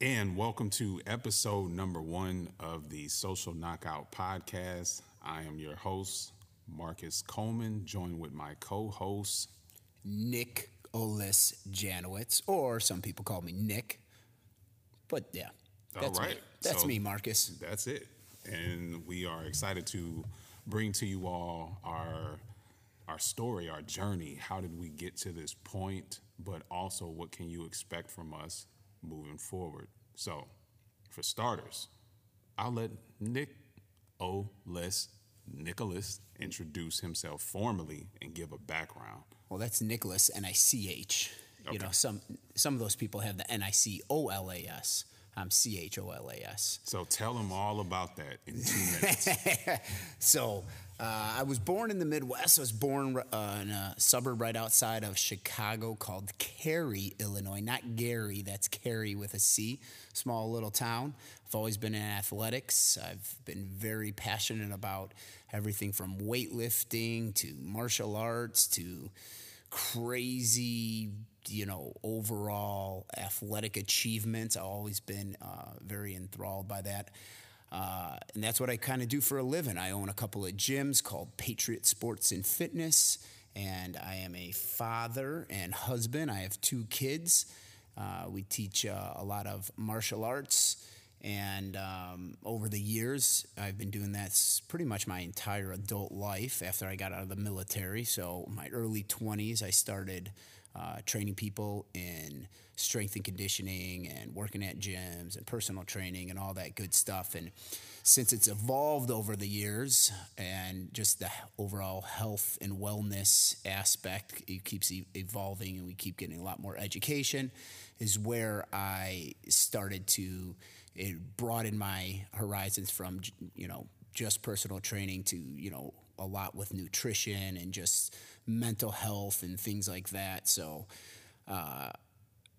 And welcome to episode number one of the Social Knockout Podcast. I am your host, Marcus Coleman, joined with my co host, Nick Olis Janowitz, or some people call me Nick. But yeah, that's All right. me. That's So- me, Marcus. That's it. And we are excited to bring to you all our our story, our journey. How did we get to this point? But also what can you expect from us moving forward? So, for starters, I'll let Nick O. Les Nicholas introduce himself formally and give a background. Well, that's Nicholas, N I C H. You Okay. know, some some of those people have the N I C O L A S. I'm C H O L A S. So tell them all about that in two minutes. So uh, I was born in the Midwest. I was born uh, in a suburb right outside of Chicago called Cary, Illinois. Not Gary, that's Cary with a C. Small little town. I've always been in athletics. I've been very passionate about everything from weightlifting to martial arts to crazy, you know, overall athletic achievements. I've always been uh, very enthralled by that. Uh, and that's what I kind of do for a living. I own a couple of gyms called Patriot Sports and Fitness, and I am a father and husband. I have two kids. Uh, we teach uh, a lot of martial arts, and um, over the years, I've been doing that pretty much my entire adult life after I got out of the military. So, my early 20s, I started uh, training people in strength and conditioning and working at gyms and personal training and all that good stuff. And since it's evolved over the years and just the overall health and wellness aspect, it keeps evolving and we keep getting a lot more education, is where I started to it broaden my horizons from you know just personal training to you know a lot with nutrition and just mental health and things like that. So. Uh,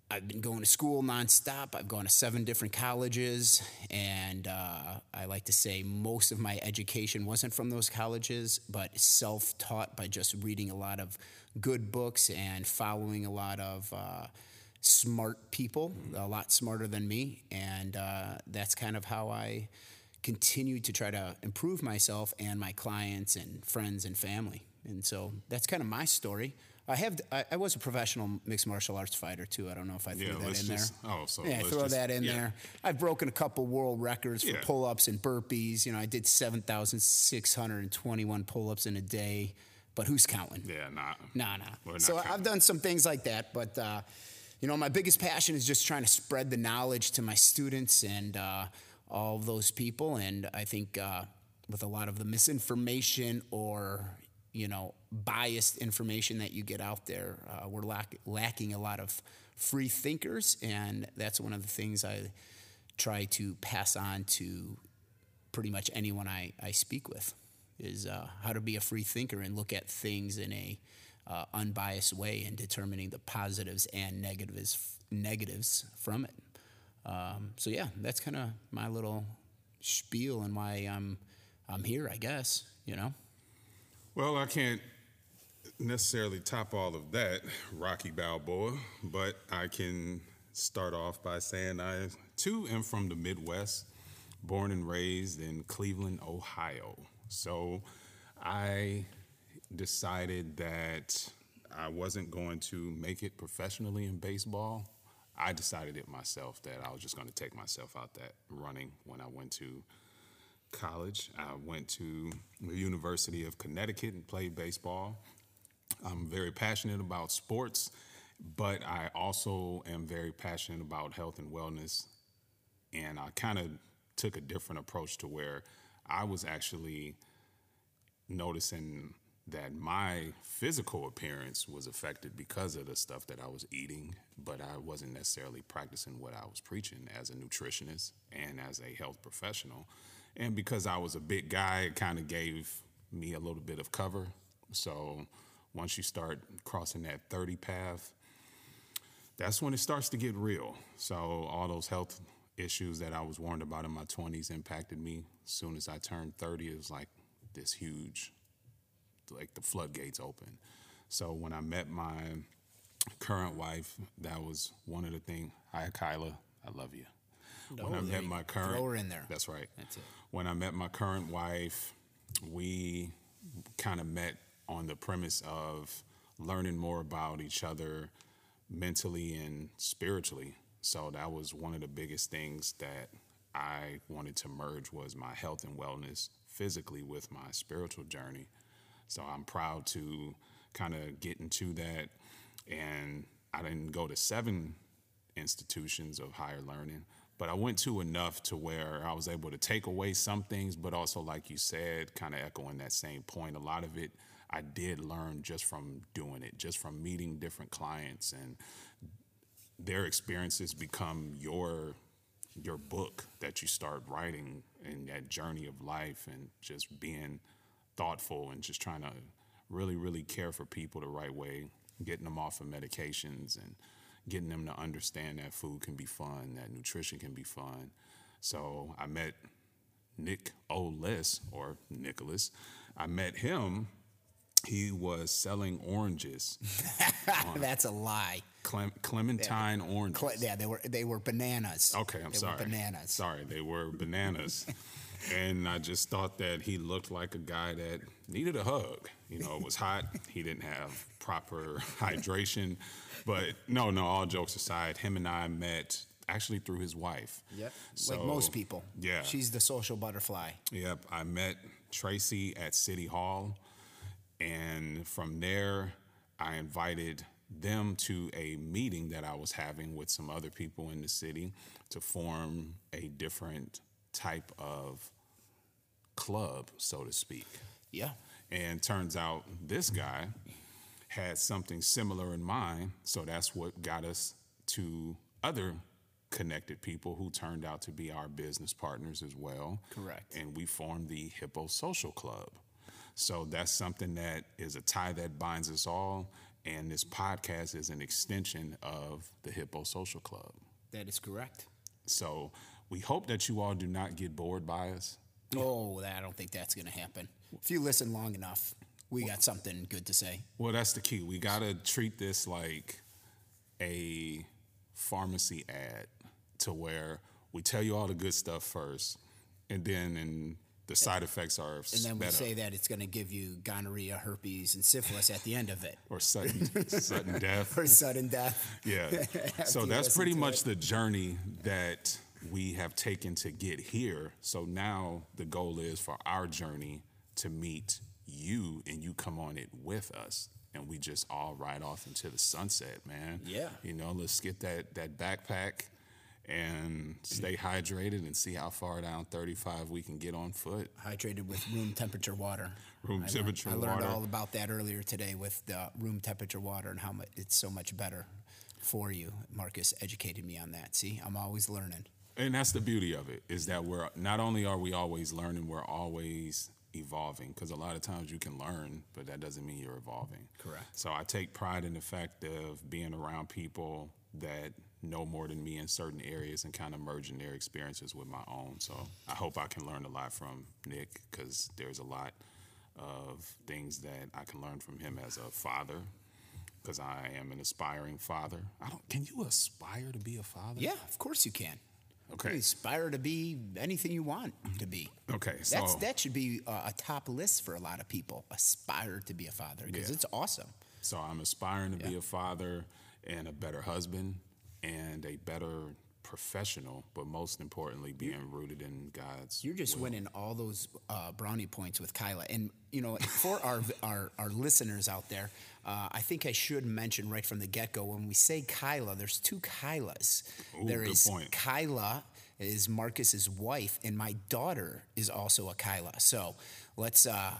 I've been going to school nonstop. I've gone to seven different colleges, and uh, I like to say most of my education wasn't from those colleges, but self taught by just reading a lot of good books and following a lot of uh, smart people, a lot smarter than me. And uh, that's kind of how I continue to try to improve myself and my clients and friends and family. And so that's kind of my story. I have I, I was a professional mixed martial arts fighter too. I don't know if I threw Yeah, that let's in just- there. oh, so yeah, throw just- that in yeah. there. I've broken a couple world records for Yeah. pull-ups and burpees. You know, I did seven thousand six hundred and twenty-one pull-ups in a day. But who's counting? Yeah, nah. Nah, nah. We're not So. I've done some things like that, but uh, you know, my biggest passion is just trying to spread the knowledge to my students and uh, all of those people. And I think uh, with a lot of the misinformation or you know biased information that you get out there, uh, we're lack- lacking a lot of free thinkers, and that's one of the things I try to pass on to pretty much anyone I, I speak with is uh, how to be a free thinker and look at things in a uh, unbiased way and determining the positives and negatives negatives from it. Um, so yeah, that's kind of my little spiel and why I'm I'm here. I guess you know. Well, I can't necessarily top all of that, Rocky Balboa, but I can start off by saying I too am from the Midwest, born and raised in Cleveland, Ohio. So I decided that I wasn't going to make it professionally in baseball. I decided it myself that I was just going to take myself out that running when I went to college. I went to the University of Connecticut and played baseball. I'm very passionate about sports, but I also am very passionate about health and wellness. And I kind of took a different approach to where I was actually noticing that my physical appearance was affected because of the stuff that I was eating, but I wasn't necessarily practicing what I was preaching as a nutritionist and as a health professional. And because I was a big guy, it kind of gave me a little bit of cover. So once you start crossing that 30 path, that's when it starts to get real. So all those health issues that I was warned about in my 20s impacted me. As soon as I turned 30, it was like this huge, like the floodgates open. So when I met my current wife, that was one of the things. Hi, Kyla, I love you. When I Oh, there met my current. Throw her in there. That's right. That's it. When I met my current wife, we kind of met on the premise of learning more about each other mentally and spiritually. So that was one of the biggest things that I wanted to merge was my health and wellness physically with my spiritual journey. So I'm proud to kind of get into that. And I didn't go to seven institutions of higher learning, but I went to enough to where I was able to take away some things, but also, like you said, kind of echoing that same point, a lot of it I did learn just from doing it, just from meeting different clients and their experiences become your your book that you start writing in that journey of life and just being thoughtful and just trying to really really care for people the right way getting them off of medications and getting them to understand that food can be fun that nutrition can be fun so i met nick oles or nicholas i met him he was selling oranges That's a lie. Clem- clementine oranges Cl- Yeah, they were they were bananas. Okay, I'm they sorry. Bananas. Sorry, they were bananas. and I just thought that he looked like a guy that needed a hug. You know, it was hot. He didn't have proper hydration. But no, no, all jokes aside, him and I met actually through his wife. Yep. So, like most people. Yeah. She's the social butterfly. Yep, I met Tracy at City Hall, and from there, I invited them to a meeting that I was having with some other people in the city to form a different type of club, so to speak. Yeah. And turns out this guy had something similar in mind. So that's what got us to other connected people who turned out to be our business partners as well. Correct. And we formed the Hippo Social Club. So that's something that is a tie that binds us all. And this podcast is an extension of the Hippo Social Club. That is correct. So we hope that you all do not get bored by us. Oh, I don't think that's going to happen. If you listen long enough, we got something good to say. Well, that's the key. We got to treat this like a pharmacy ad to where we tell you all the good stuff first, and then and the side effects are And then we say that it's going to give you gonorrhea, herpes, and syphilis at the end of it. or sudden sudden death. Or sudden death. Yeah. so that's pretty much it. the journey that we have taken to get here. So now the goal is for our journey to meet you and you come on it with us. And we just all ride off into the sunset, man. Yeah. You know, let's get that that backpack and stay hydrated and see how far down 35 we can get on foot. Hydrated with room temperature water. Room I learned- temperature I learned water. all about that earlier today with the room temperature water and how much it's so much better for you. Marcus educated me on that. See, I'm always learning. And that's the beauty of it is that we're not only are we always learning, we're always evolving. Because a lot of times you can learn, but that doesn't mean you're evolving. Correct. So I take pride in the fact of being around people that know more than me in certain areas and kind of merging their experiences with my own. So I hope I can learn a lot from Nick because there's a lot of things that I can learn from him as a father. Because I am an aspiring father. I don't. Can you aspire to be a father? Yeah, of course you can. Okay. You aspire to be anything you want to be. Okay. So That's that should be uh, a top list for a lot of people. Aspire to be a father because Yeah. it's awesome. So I'm aspiring to be a father and a better husband and a better professional, but most importantly, being rooted in God's. You're just will. winning all those uh, brownie points with Kyla. And you know, for our our, our listeners out there, uh, I think I should mention right from the get go when we say Kyla, there's two Kylas. Ooh, There is point. Kyla is Marcus's wife, and my daughter is also a Kyla. So let's uh,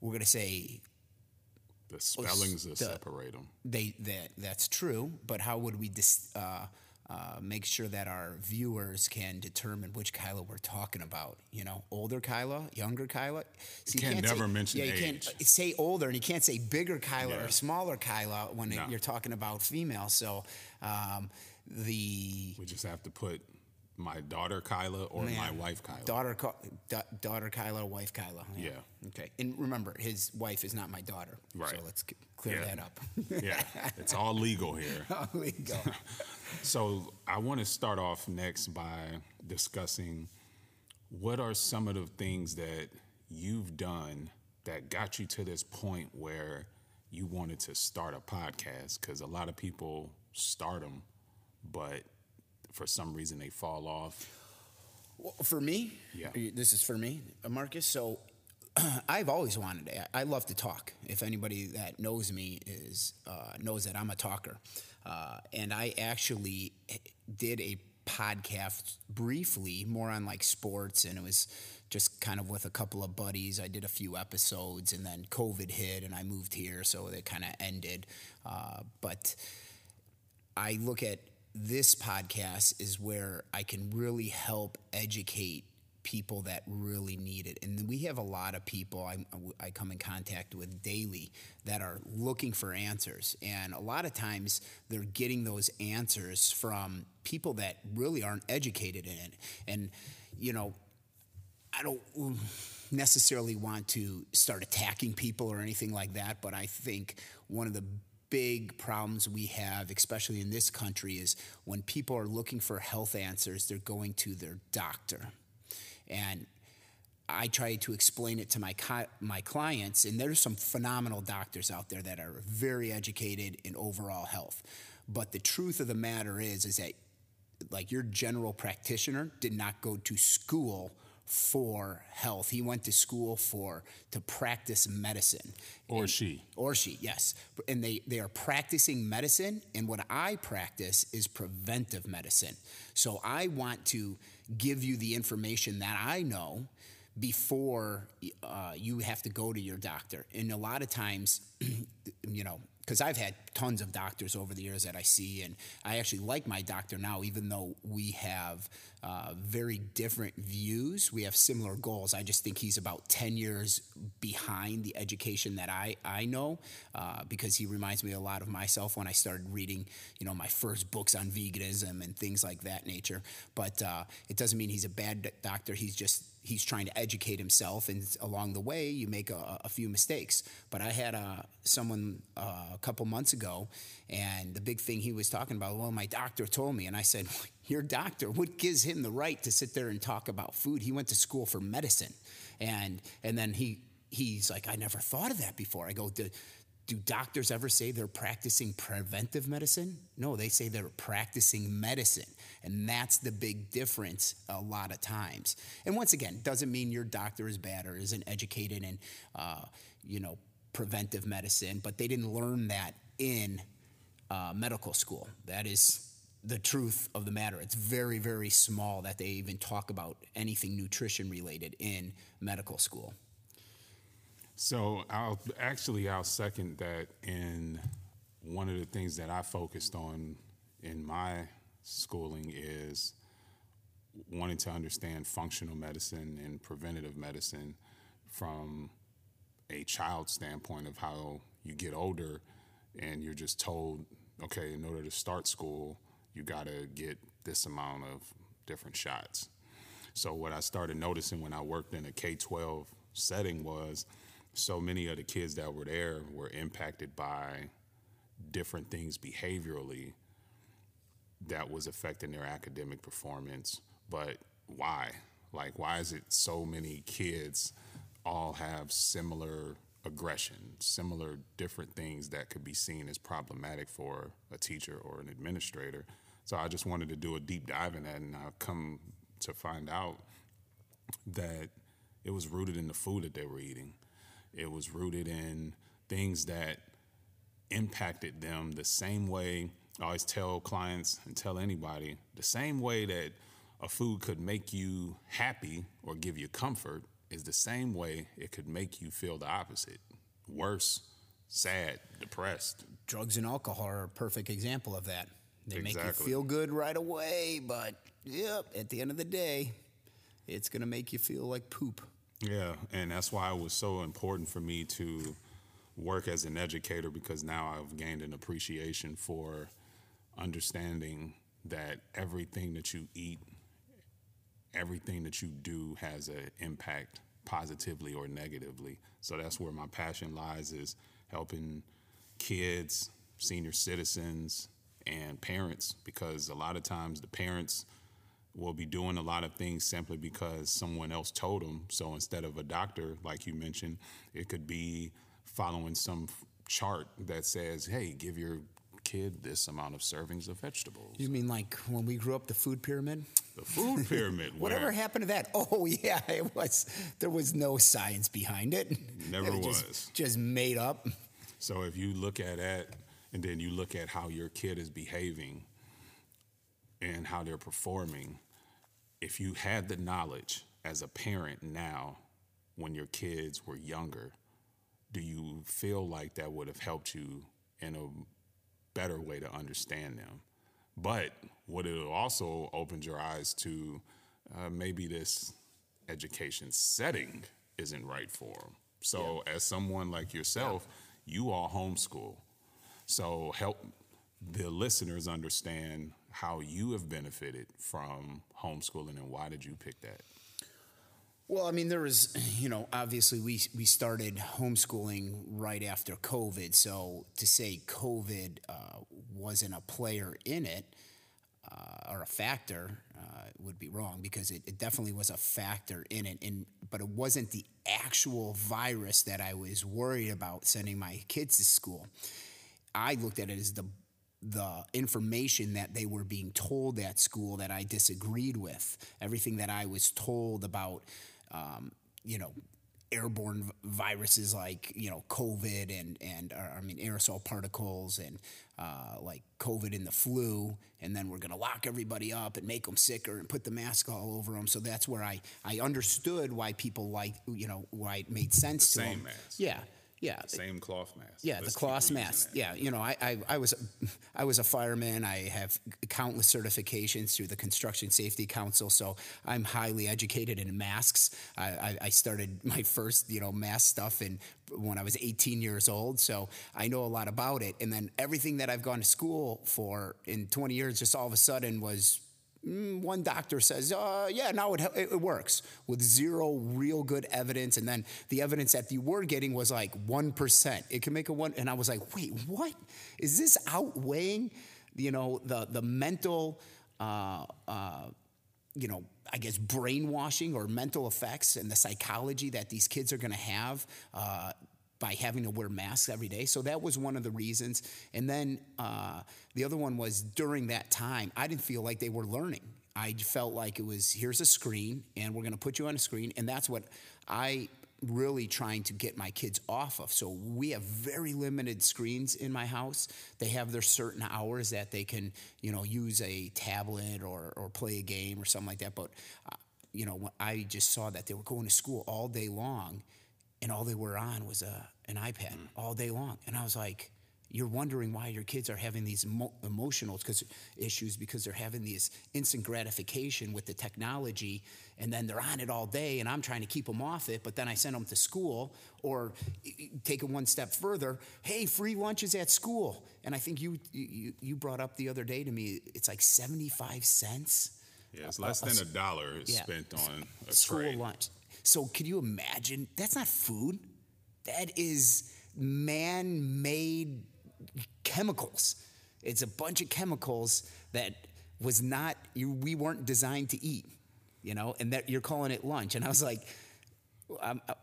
we're gonna say The spellings that the- separate them. they that that's true, but how would we dis, uh, uh, make sure that our viewers can determine which Kyla we're talking about? You know, older Kyla, younger Kyla. So can't never mention yeah, you age. can't say older, and you can't say bigger Kyla Yeah. or smaller Kyla when No. you're talking about female. So um, the We just have to put my daughter Kyla or my wife Kyla. Daughter, da- daughter Kyla, wife Kyla. Yeah. Okay. And remember, his wife is not my daughter. Right. So let's c- clear Yeah. that up. yeah, it's all legal here. you go. So I want to start off next by discussing what are some of the things that you've done that got you to this point where you wanted to start a podcast because a lot of people start them, but for some reason they fall off. Well, for me, Yeah. this is for me, Marcus. So I've always wanted to. I love to talk. If anybody that knows me is uh, knows that I'm a talker, uh, and I actually did a podcast briefly, more on like sports, and it was just kind of with a couple of buddies. I did a few episodes, and then COVID hit, and I moved here, so it kind of ended. Uh, but I look at this podcast is where I can really help educate people that really need it. And we have a lot of people I, I come in contact with daily that are looking for answers. And a lot of times they're getting those answers from people that really aren't educated in it. And, you know, I don't necessarily want to start attacking people or anything like that, but I think one of the big problems we have, especially in this country, is when people are looking for health answers, they're going to their doctor. And I try to explain it to my my clients, and there's some phenomenal doctors out there that are very educated in overall health. But the truth of the matter is, is that like your general practitioner did not go to school for health. He went to school for to practice medicine. Or she. Or she, yes. And they, they are practicing medicine, and what I practice is preventive medicine. So I want to give you the information that I know before uh, you have to go to your doctor. And a lot of times, you know, because I've had tons of doctors over the years that I see, and I actually like my doctor now, even though we have uh, very different views. We have similar goals. I just think he's about 10 years behind the education that I, I know uh, because he reminds me a lot of myself when I started reading, you know, my first books on veganism and things like that nature. But uh, it doesn't mean he's a bad doctor. He's just he's trying to educate himself, and along the way, you make a, a few mistakes. But I had uh, someone uh, a couple months ago, and the big thing he was talking about, well, my doctor told me, and I said, your doctor, what gives him the right to sit there and talk about food? He went to school for medicine, and and then he he's like, I never thought of that before. I go, do, do doctors ever say they're practicing preventive medicine? No, they say they're practicing medicine. And that's the big difference a lot of times. And once again, doesn't mean your doctor is bad or isn't educated in, uh, you know, preventive medicine, but they didn't learn that in uh, medical school. That is the truth of the matter. It's very, very small that they even talk about anything nutrition related in medical school. So I'll actually I'll second that in one of the things that I focused on in my schooling is wanting to understand functional medicine and preventative medicine from a child standpoint of how you get older and you're just told, okay, in order to start school, you got to get this amount of different shots. So what I started noticing when I worked in a K-12 setting was so many of the kids that were there were impacted by different things behaviorally that was affecting their academic performance. But why? Like, why is it so many kids all have similar aggression, similar different things that could be seen as problematic for a teacher or an administrator? So I just wanted to do a deep dive in that, and I've come to find out that it was rooted in the food that they were eating. It was rooted in things that impacted them the same way I always tell clients and tell anybody the same way that a food could make you happy or give you comfort is the same way it could make you feel the opposite worse, sad, depressed. Drugs and alcohol are a perfect example of that. They make you feel good right away, but yep, at the end of the day, it's going to make you feel like poop. Yeah, and that's why it was so important for me to work as an educator because now I've gained an appreciation for understanding that everything that you eat everything that you do has an impact positively or negatively. So that's where my passion lies is helping kids, senior citizens, and parents because a lot of times the parents will be doing a lot of things simply because someone else told them. So instead of a doctor, like you mentioned, it could be following some chart that says, hey, give your kid this amount of servings of vegetables. You mean like when we grew up, the food pyramid? The food pyramid. Whatever happened to that? Oh yeah, it was. There was no science behind it. Never It was. Just, just made up. So if you look at it and then you look at how your kid is behaving and how they're performing, if you had the knowledge as a parent now when your kids were younger, do you feel like that would have helped you in a better way to understand them? But what it also opened your eyes to uh, maybe this education setting isn't right for them? So, as someone like yourself, you all homeschool. So, help the listeners understand how you have benefited from homeschooling and why did you pick that? Well, I mean, there was, you know, obviously we we started homeschooling right after COVID. So to say COVID uh, wasn't a player in it uh, or a factor uh, would be wrong because it, it definitely was a factor in it. And but it wasn't the actual virus that I was worried about sending my kids to school. I looked at it as the the information that they were being told at school that I disagreed with. Everything that I was told about, um, you know, airborne v- viruses like you know COVID and and uh, I mean aerosol particles and uh, like COVID and the flu, and then we're gonna lock everybody up and make them sicker and put the mask all over them. So that's where I I understood why people like you know why it made sense to same them. mask. Yeah, yeah. Same cloth mask. Yeah, Let's the cloth mask. Yeah, you know, I, I, I was I was a fireman. I have countless certifications through the Construction Safety Council, so I'm highly educated in masks. I, I, I started my first you know mask stuff in when I was 18 years old, so I know a lot about it. And then everything that I've gone to school for in 20 years, just all of a sudden was one doctor says, uh, yeah, now it, it, it works with zero real good evidence. And then the evidence that you were getting was like 1%. It can make a one. And I was like, wait, what? Is this outweighing, you know, the, the mental, uh, uh, you know, I guess brainwashing or mental effects and the psychology that these kids are going to have uh, by having to wear masks every day. So that was one of the reasons. And then uh, the other one was during that time, I didn't feel like they were learning. I felt like it was here's a screen and we're going to put you on a screen. And that's what I really trying to get my kids off of. So we have very limited screens in my house. They have their certain hours that they can, you know, use a tablet or, or play a game or something like that. But, uh, you know, I just saw that they were going to school all day long and all they were on was a, an iPad mm. all day long. And I was like, you're wondering why your kids are having these emo- emotional cause, issues because they're having this instant gratification with the technology and then they're on it all day and I'm trying to keep them off it but then I send them to school or take it one step further hey free lunches at school and I think you you, you brought up the other day to me it's like 75 cents Yeah, it's less than a dollar yeah. spent on a school tray. lunch. So can you imagine? That's not food. That is man-made chemicals. It's a bunch of chemicals that was not we weren't designed to eat, you know, and that you're calling it lunch. And I was like,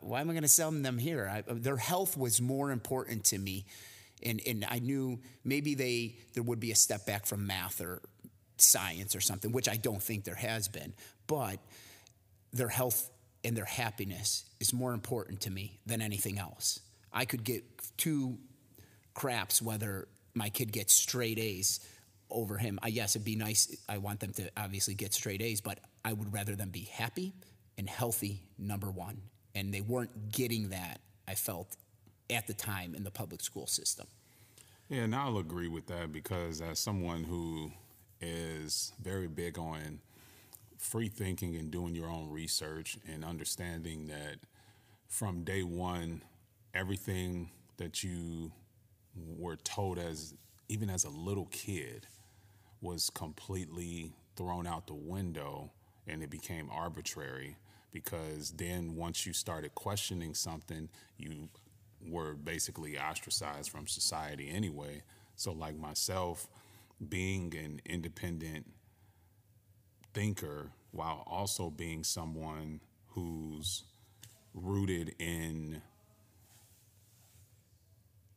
why am I going to sell them here? I, their health was more important to me, and and I knew maybe they there would be a step back from math or science or something, which I don't think there has been, but their health and their happiness is more important to me than anything else. I could get two craps whether my kid gets straight A's over him. I, yes, it'd be nice. I want them to obviously get straight A's, but I would rather them be happy and healthy, number one. And they weren't getting that, I felt, at the time in the public school system. Yeah, and I'll agree with that because as someone who is very big on free thinking and doing your own research and understanding that from day one, everything that you were told as even as a little kid was completely thrown out the window and it became arbitrary because then once you started questioning something, you were basically ostracized from society anyway. So, like myself, being an independent thinker while also being someone who's rooted in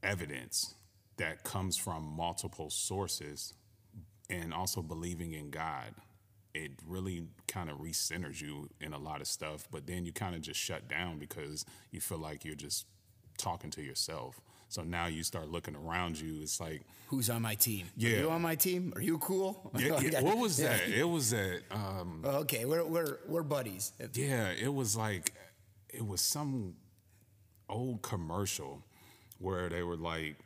evidence that comes from multiple sources and also believing in God, it really kind of recenters you in a lot of stuff. But then you kind of just shut down because you feel like you're just talking to yourself. So now you start looking around you. It's like, who's on my team? Yeah. Are you on my team? Are you cool? Yeah, yeah. What was that? It was that. Um, okay, we're we're we're buddies. Yeah, it was like it was some old commercial where they were like,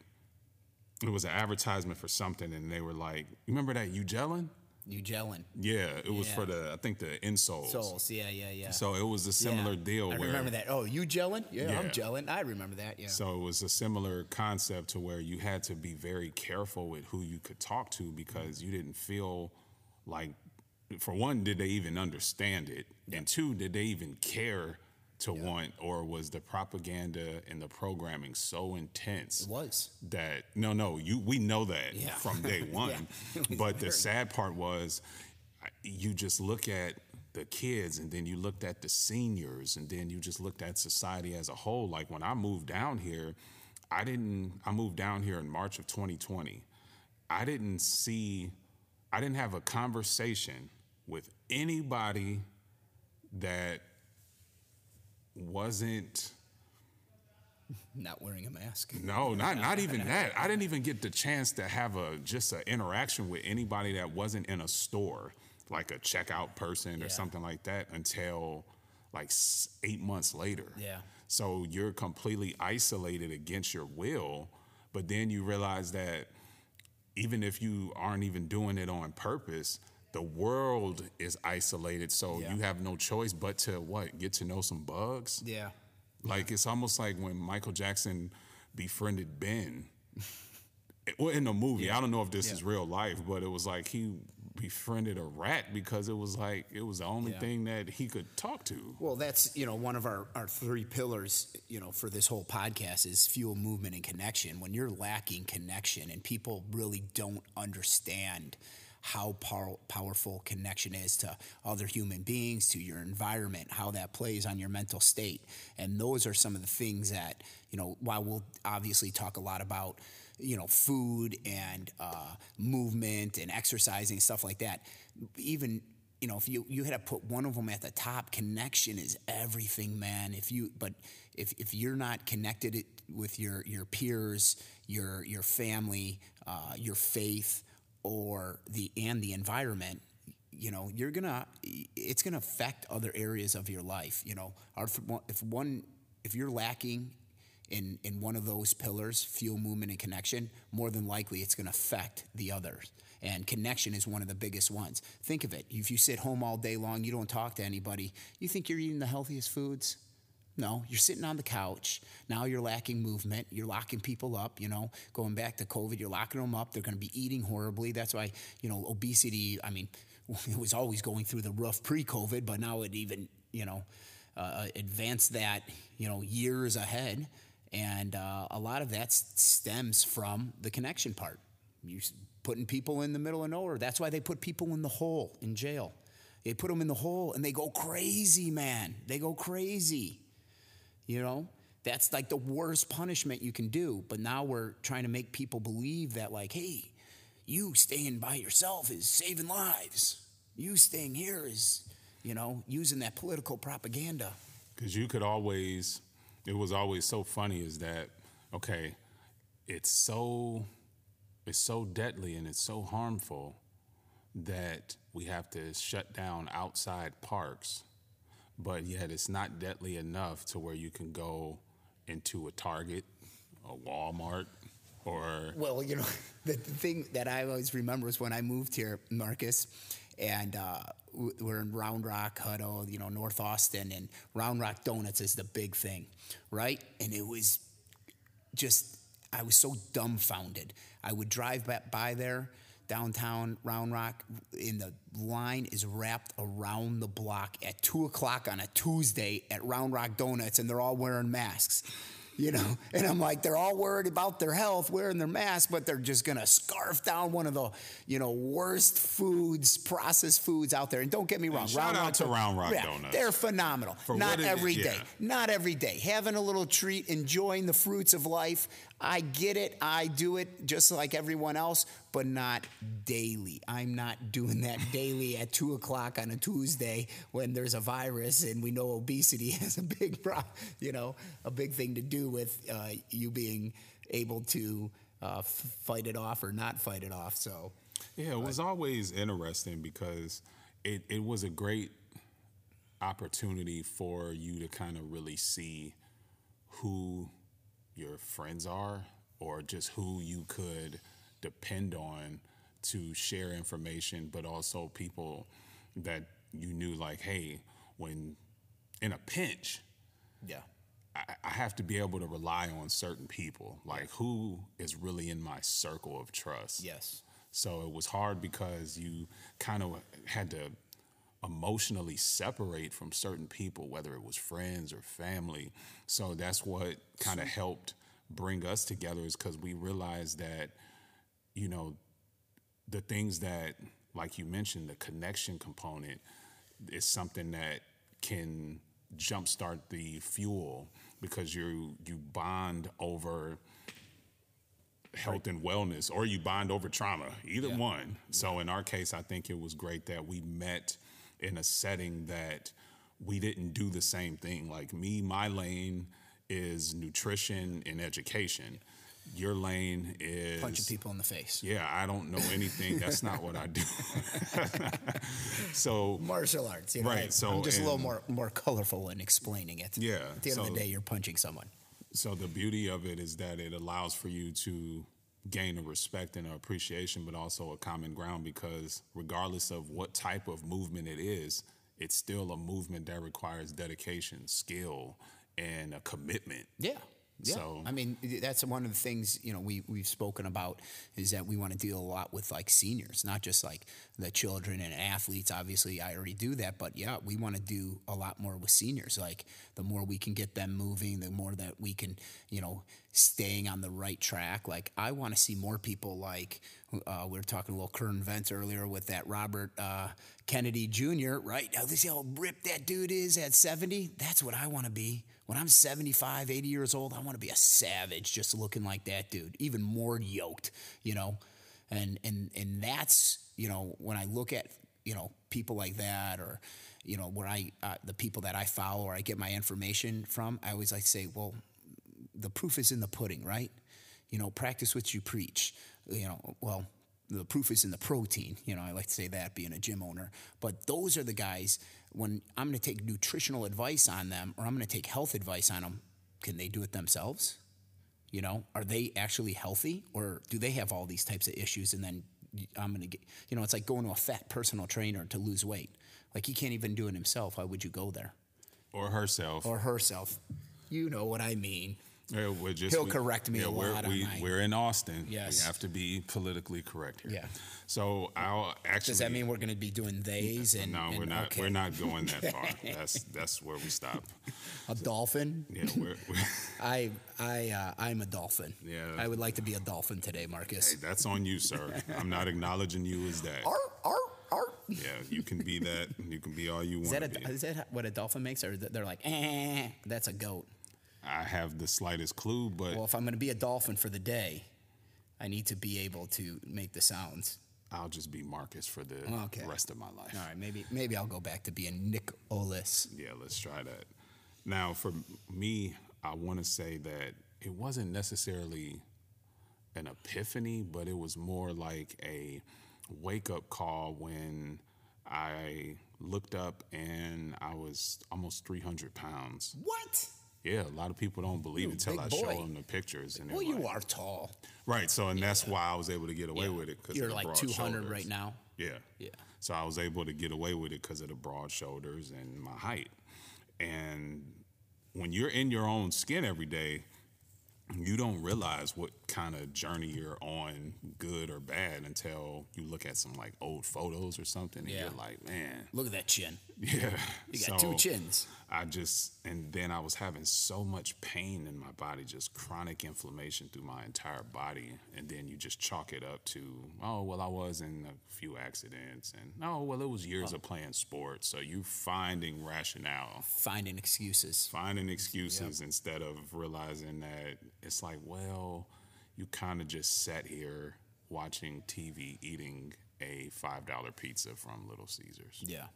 it was an advertisement for something, and they were like, you remember that you gelling? You gelling. Yeah, it was Yeah. for the I think the insoles. Souls, yeah, yeah, yeah. So it was a similar Yeah. deal I where remember that. Oh, you gelling? Yeah, I'm Yeah. gelling. I remember that. Yeah. So it was a similar concept to where you had to be very careful with who you could talk to because you didn't feel like, for one, did they even understand it? And two, did they even care to want, or was the propaganda and the programming so intense? it was. that no no you we know that Yeah. from day one was but the sad part was you just look at the kids and then you looked at the seniors and then you just looked at society as a whole like when i moved down here i didn't i moved down here in march of 2020 i didn't see i didn't have a conversation with anybody that wasn't Not wearing a mask. no, not not even that. I didn't even get the chance to have a just an interaction with anybody that wasn't in a store, like a checkout person or Yeah. something like that, until like eight months later. Yeah. So you're completely isolated against your will, but then you realize that even if you aren't even doing it on purpose, the world is isolated. So Yeah. you have no choice but to what? Get to know some bugs. Yeah. Like it's almost like when Michael Jackson befriended Ben. well, in the movie, I don't know if this is real life, but it was like he befriended a rat because it was like it was the only Yeah. thing that he could talk to. Well, that's you know one of our, our three pillars you know for this whole podcast is fuel movement and connection. When you're lacking connection and people really don't understand how pow- powerful connection is to other human beings, to your environment, how that plays on your mental state, and those are some of the things that you know. While we'll obviously talk a lot about you know food and uh, movement and exercising stuff like that, even you know, if you you had to put one of them at the top, connection is everything, man. If you but if if you're not connected with your your peers, your your family, uh, your faith, or the and the environment, you know, you're gonna it's gonna affect other areas of your life. You know, if one if you're lacking in in one of those pillars, fuel, movement, and connection, more than likely it's to affect the others. And connection is one of the biggest ones. Think of it. If you sit home all day long, you don't talk to anybody, you think you're eating the healthiest foods? No, you're sitting on the couch. Now you're lacking movement. You're locking people up, you know, going back to COVID, you're locking them up. They're going to be eating horribly. That's why, you know, obesity, I mean, it was always going through the roof pre COVID, but now it even, you know, uh, advanced that, you know, years ahead. And uh, a lot of that stems from the connection part. You s- putting people in the middle of nowhere. That's why they put people in the hole in jail. They put them in the hole and they go crazy, man. They go crazy. You know, that's like the worst punishment you can do. But now we're trying to make people believe that, like, hey, you staying by yourself is saving lives. You staying here is, you know, using that political propaganda. Because you could always, it was always so funny is that, okay, it's so, it's so deadly and it's so harmful that we have to shut down outside parks, but yet it's not deadly enough to where you can go into a Target, a Walmart, or Well, you know, the, thing that I always remember is when I moved here, Marcus, and uh, we're in Round Rock, Hutto, you know, North Austin, and Round Rock Donuts is the big thing, right? And it was just, I was so dumbfounded. I would drive by there downtown Round Rock, and the line is wrapped around the block at two o'clock on a Tuesday at Round Rock Donuts, and they're all wearing masks you know? And i'm like they're all worried about their health wearing their mask but they're just gonna scarf down one of the you know worst foods processed foods out there. And don't get me wrong shout out to Round Rock Donuts. they're phenomenal. For not every day, yeah. not every day. Having a little treat enjoying the fruits of life i get it i do it just like everyone else but not daily. I'm not doing that daily at two o'clock on a tuesday when there's a virus and we know obesity has a big pro- you know a big thing to do with uh, you being able to uh, fight it off or not fight it off so. Yeah, it was always interesting because it, it was a great opportunity for you to kind of really see who your friends are or just who you could depend on to share information, but also people that you knew, like, hey, when in a pinch, yeah. I, I have to be able to rely on certain people, like who is really in my circle of trust. yes. So it was hard because you kind of had to emotionally separate from certain people, whether it was friends or family. So that's what kind of helped bring us together, is because we realized that, you know, the things that, like you mentioned, the connection component is something that can jumpstart the fuel because you you bond over health and wellness or you bond over trauma either one. So in our case i think it was great that we met in a setting that we didn't do the same thing like me my lane is nutrition and education your lane is punching people in the face yeah i don't know anything that's not what i do so martial arts. You know, Right, so, I'm just a little more more colorful in explaining it. Yeah, At the end of the day, you're punching someone. So the beauty of it is that it allows for you to gain a respect and an appreciation, but also a common ground because regardless of what type of movement it is, it's still a movement that requires dedication, skill, and a commitment. Yeah. Yeah. So- I mean, that's one of the things you know we we've spoken about is that we want to deal a lot with like seniors, not just like the children and athletes. Obviously, I already do that, but yeah, we want to do a lot more with seniors. Like the more we can get them moving, the more that we can, you know, staying on the right track. Like I want to see more people like uh, we were talking a little current events earlier with that Robert uh, Kennedy Jr. Right? Now, this how ripped that dude is at seventy. That's what I want to be. When I'm 75, 80 years old, I want to be a savage just looking like that dude, even more yoked, you know? And and and that's, you know, when I look at, you know, people like that or you know, where I uh, the people that I follow or I get my information from, I always like say, well, the proof is in the pudding, right? You know, practice what you preach. You know, well, the proof is in the protein. You know, I like to say that being a gym owner. But those are the guys when I'm going to take nutritional advice on them or I'm going to take health advice on them. Can they do it themselves? You know, are they actually healthy or do they have all these types of issues? And then I'm going to get, you know, it's like going to a fat personal trainer to lose weight. Like he can't even do it himself. Why would you go there? Or herself. Or herself. You know what I mean. Yeah, we're just, He'll correct me a we're, lot on we, my- We're in Austin. Yes. We have to be politically correct here. Yeah. So I'll actually. Does that mean we're going to be doing theys and No, and- we're not. okay. We're not going that far. that's that's where we stop. a dolphin? Yeah, we're, we're I I uh, I'm a dolphin. Yeah. I would like to be a dolphin today, Marcus. hey, that's on you, sir. I'm not acknowledging you as that. Arr, arr, arr. Yeah, you can be that. You can be all you Is want that a, is that what a dolphin makes, or they're like, eh, that's a goat? I have the slightest clue, but Well, if I'm going to be a dolphin for the day, I need to be able to make the sounds. I'll just be Marcus for the Okay. rest of my life. All right, maybe maybe I'll go back to being Nicholas. Yeah, let's try that. Now, for me, I want to say that it wasn't necessarily an epiphany, but it was more like a wake up call when I looked up and I was almost 300 pounds. What? Yeah, a lot of people don't believe You it until I show them the pictures. And Well, they're you are tall. Right, so, and that's why I was able to get away Yeah. with it. Cause You're like broad 200 shoulders. right now. Yeah. Yeah. So I was able to get away with it because of the broad shoulders and my height. And when you're in your own skin every day, you don't realize what kind of journey you're on, good or bad, until you look at some like old photos or something, and Yeah. you're like, man, Look at that chin. yeah. You got two chins. I just, and then I was having so much pain in my body, just chronic inflammation through my entire body. And then you just chalk it up to, oh, well, I was in a few accidents. And oh, well, it was years of playing sports. So you finding rationale, Finding excuses. finding excuses instead of realizing that it's like, well, you kind of just sat here watching TV eating a $5 pizza from Little Caesars. Yeah.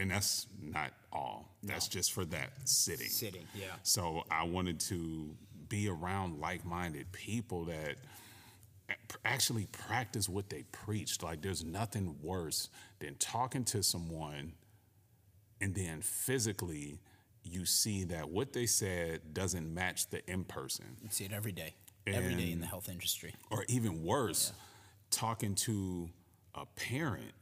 And that's not all. That's just for that sitting. Sitting, yeah. So I wanted to be around like-minded people that actually practice what they preached. Like there's nothing worse than talking to someone and then physically you see that what they said doesn't match the in person. You see it every day. every day in the health industry. Or even worse, talking to a parent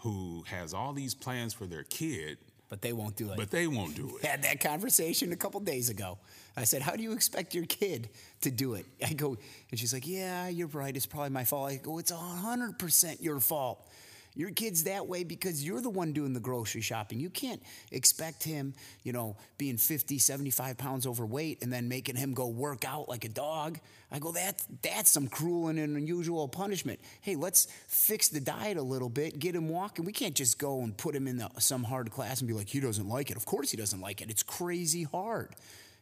who has all these plans for their kid, But they won't do it. but they won't do it. had that conversation a couple days ago. I said, How do you expect your kid to do it? I go, and she's like, Yeah, you're right. It's probably my fault. I go, It's 100% your fault. Your kid's that way because you're the one doing the grocery shopping. You can't expect him, you know, being 50, 75 pounds overweight and then making him go work out like a dog. I go, that, That's some cruel and unusual punishment. Hey, let's fix the diet a little bit, get him walking. We can't just go and put him in the, some hard class and be like, He doesn't like it. Of course he doesn't like it. It's crazy hard.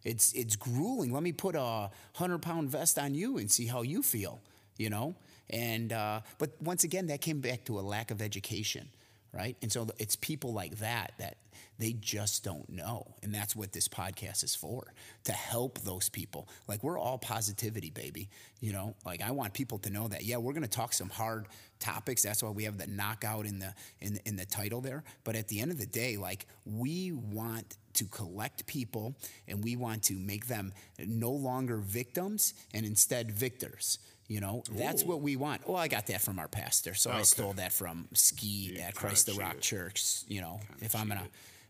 It's it's grueling. Let me put a hundred pound vest on you and see how you feel. You know. And uh, but once again, that came back to a lack of education, right? And so it's people like that that they just don't know, and that's what this podcast is for to help those people. Like we're all positivity, baby. You know, like I want people to know that. Yeah, we're going to talk some hard topics. That's why we have the knockout in the in in the title there. But at the end of the day, like we want to collect people and we want to make them no longer victims and instead victors. You know, that's what we want. Well, I got that from our pastor, so I stole that from Ski You at Christ the Rock cheated. Church. You know, if I'm gonna,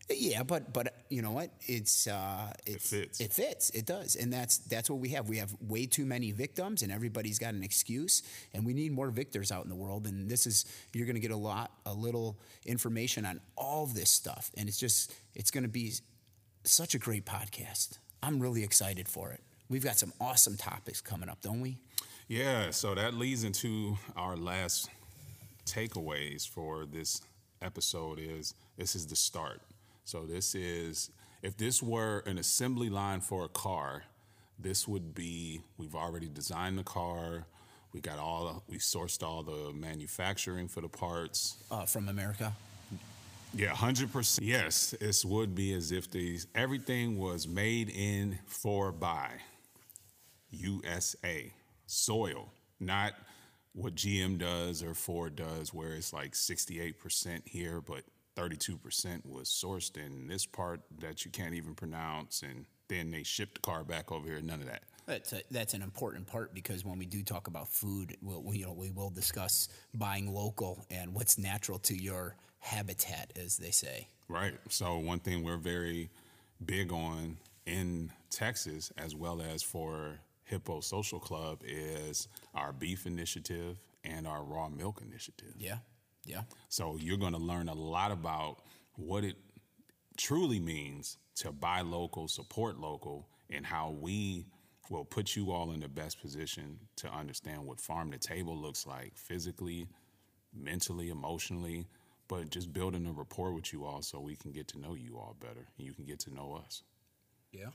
yeah, but but you know what? It's uh, it's, fits. It fits. It does, and that's that's what we have. We have way too many victims, and everybody's got an excuse, and we need more victors out in the world. And this is you're going to get a lot, a little information on all this stuff, and it's just it's going to be such a great podcast. I'm really excited for it. We've got some awesome topics coming up, don't we? Yeah, so that leads into our last takeaways for this episode is this is the start. So this is if this were an assembly line for a car, this would be we've already designed the car, we got all we sourced all the manufacturing for the parts. Uh, from America. Yeah, hundred percent. Yes, it would be as if these everything was made in for by USA soil, not what GM does or Ford does, where it's like sixty-eight percent here, but thirty-two percent was sourced in this part that you can't even pronounce, and then they shipped the car back over here. None of that. That's, a, that's an important part because when we do talk about food, we'll, we, you know, we will discuss buying local and what's natural to your habitat, as they say. Right. So one thing we're very big on in Texas, as well as for Hippo Social Club, is our beef initiative and our raw milk initiative. Yeah, yeah, So you're going to learn a lot about what it truly means to buy local, support local, and how we will put you all in the best position to understand what farm to table looks like physically, mentally, emotionally, but just building a rapport with you all so we can get to know you all better and you can get to know us. yeah.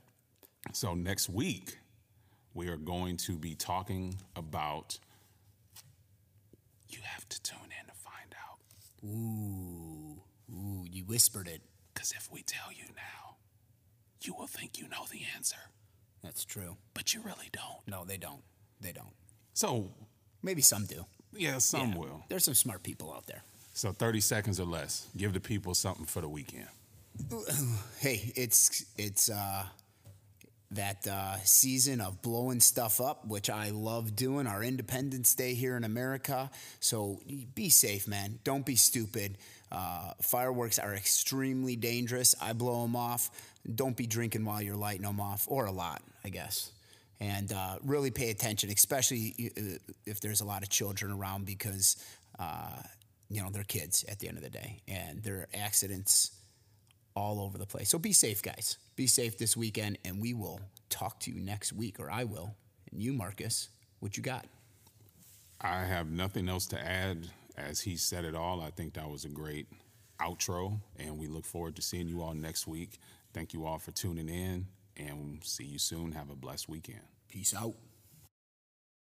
So next week, we are going to be talking about. You have to tune in to find out. Ooh, ooh, you whispered it. Because if we tell you now, you will think you know the answer, That's true. but you really don't. No, they don't. They don't. So, Maybe some do. yeah, some Yeah. will. There's some smart people out there. So, 30 seconds or less. Give the people something for the weekend. Hey, it's it's uh, that uh, season of blowing stuff up, which I love doing. Our Independence Day here in America. So be safe, man. Don't be stupid. Uh, fireworks are extremely dangerous. I blow them off. Don't be drinking while you're lighting them off, or a lot, I guess. and uh, really pay attention, especially uh, if there's a lot of children around because uh, you know they're kids at the end of the day, and there are accidents all over the place. So be safe, guys. Be safe this weekend, and we will talk to you next week, or I will. And you, Marcus, what you got? I have nothing else to add. As he said it all, I think that was a great outro, and we look forward to seeing you all next week. Thank you all for tuning in, and see you soon. Have a blessed weekend. Peace out.